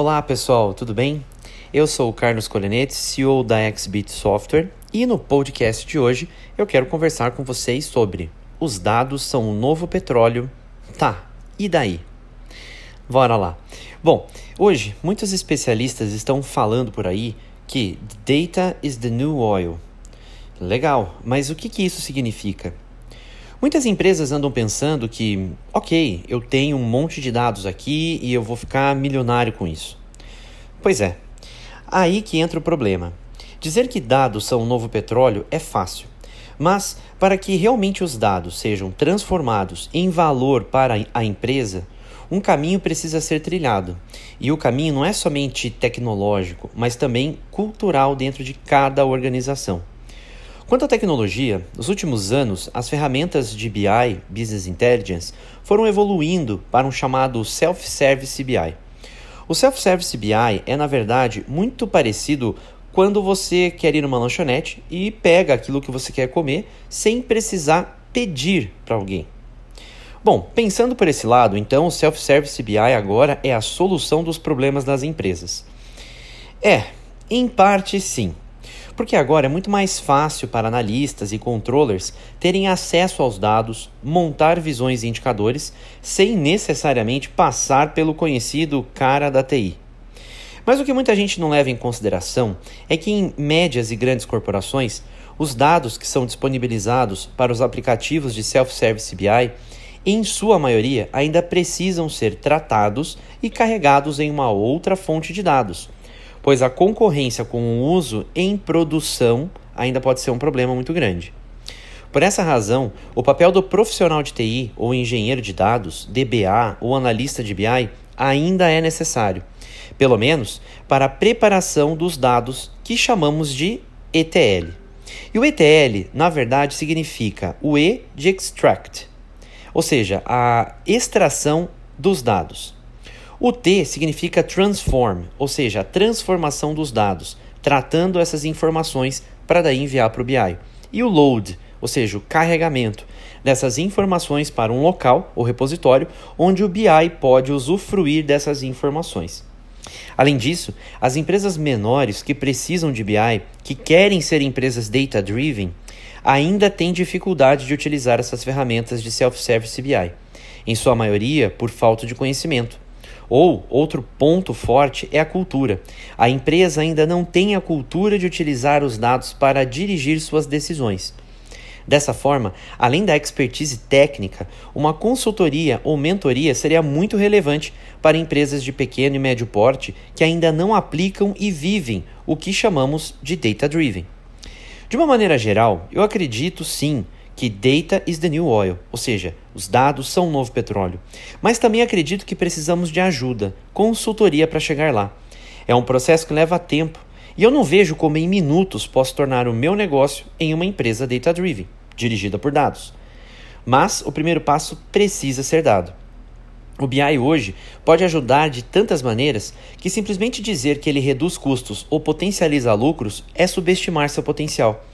Olá pessoal, tudo bem? Eu sou o Carlos Colenetti, CEO da XBit Software, e no podcast de hoje eu quero conversar com vocês sobre os dados são o novo petróleo. Tá, e daí? Bora lá. Bom, hoje muitos especialistas estão falando por aí que data is the new oil. Legal, mas o que, que isso significa? Muitas empresas andam pensando que, ok, eu tenho um monte de dados aqui e eu vou ficar milionário com isso. Pois é, aí que entra o problema. Dizer que dados são o novo petróleo é fácil, mas para que realmente os dados sejam transformados em valor para a empresa, um caminho precisa ser trilhado. E o caminho não é somente tecnológico, mas também cultural dentro de cada organização. Quanto à tecnologia, nos últimos anos, as ferramentas de BI, Business Intelligence, foram evoluindo para um chamado Self-Service BI. O Self-Service BI é, na verdade, muito parecido quando você quer ir numa lanchonete e pega aquilo que você quer comer sem precisar pedir para alguém. Bom, pensando por esse lado, então o Self-Service BI agora é a solução dos problemas das empresas. É, em parte sim porque agora é muito mais fácil para analistas e controllers terem acesso aos dados, montar visões e indicadores, sem necessariamente passar pelo conhecido cara da TI. Mas o que muita gente não leva em consideração é que em médias e grandes corporações, os dados que são disponibilizados para os aplicativos de self-service BI, em sua maioria, ainda precisam ser tratados e carregados em uma outra fonte de dados pois a concorrência com o uso em produção ainda pode ser um problema muito grande. Por essa razão, o papel do profissional de TI ou engenheiro de dados, DBA ou analista de BI ainda é necessário, pelo menos para a preparação dos dados que chamamos de ETL. E o ETL, na verdade, significa o E de extract, ou seja, a extração dos dados. O T significa transform, ou seja, a transformação dos dados, tratando essas informações para daí enviar para o BI. E o load, ou seja, o carregamento dessas informações para um local ou repositório onde o BI pode usufruir dessas informações. Além disso, as empresas menores que precisam de BI, que querem ser empresas data-driven, ainda têm dificuldade de utilizar essas ferramentas de self-service BI, em sua maioria por falta de conhecimento. Ou outro ponto forte é a cultura. A empresa ainda não tem a cultura de utilizar os dados para dirigir suas decisões. Dessa forma, além da expertise técnica, uma consultoria ou mentoria seria muito relevante para empresas de pequeno e médio porte que ainda não aplicam e vivem o que chamamos de data driven. De uma maneira geral, eu acredito sim que data is the new oil, ou seja, os dados são o novo petróleo. Mas também acredito que precisamos de ajuda, consultoria para chegar lá. É um processo que leva tempo e eu não vejo como em minutos posso tornar o meu negócio em uma empresa data-driven, dirigida por dados. Mas o primeiro passo precisa ser dado. O BI hoje pode ajudar de tantas maneiras que simplesmente dizer que ele reduz custos ou potencializa lucros é subestimar seu potencial.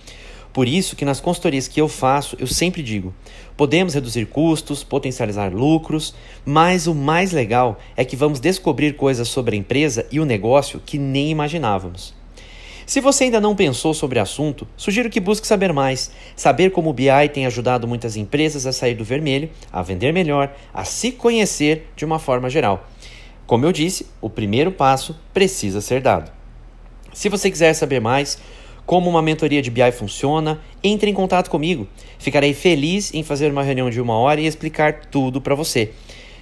Por isso que nas consultorias que eu faço, eu sempre digo: podemos reduzir custos, potencializar lucros, mas o mais legal é que vamos descobrir coisas sobre a empresa e o negócio que nem imaginávamos. Se você ainda não pensou sobre o assunto, sugiro que busque saber mais, saber como o BI tem ajudado muitas empresas a sair do vermelho, a vender melhor, a se conhecer de uma forma geral. Como eu disse, o primeiro passo precisa ser dado. Se você quiser saber mais, como uma mentoria de BI funciona, entre em contato comigo. Ficarei feliz em fazer uma reunião de uma hora e explicar tudo para você.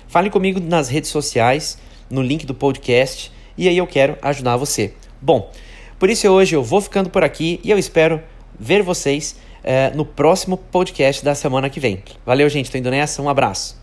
Fale comigo nas redes sociais, no link do podcast, e aí eu quero ajudar você. Bom, por isso hoje eu vou ficando por aqui e eu espero ver vocês uh, no próximo podcast da semana que vem. Valeu, gente, tô indo nessa, um abraço.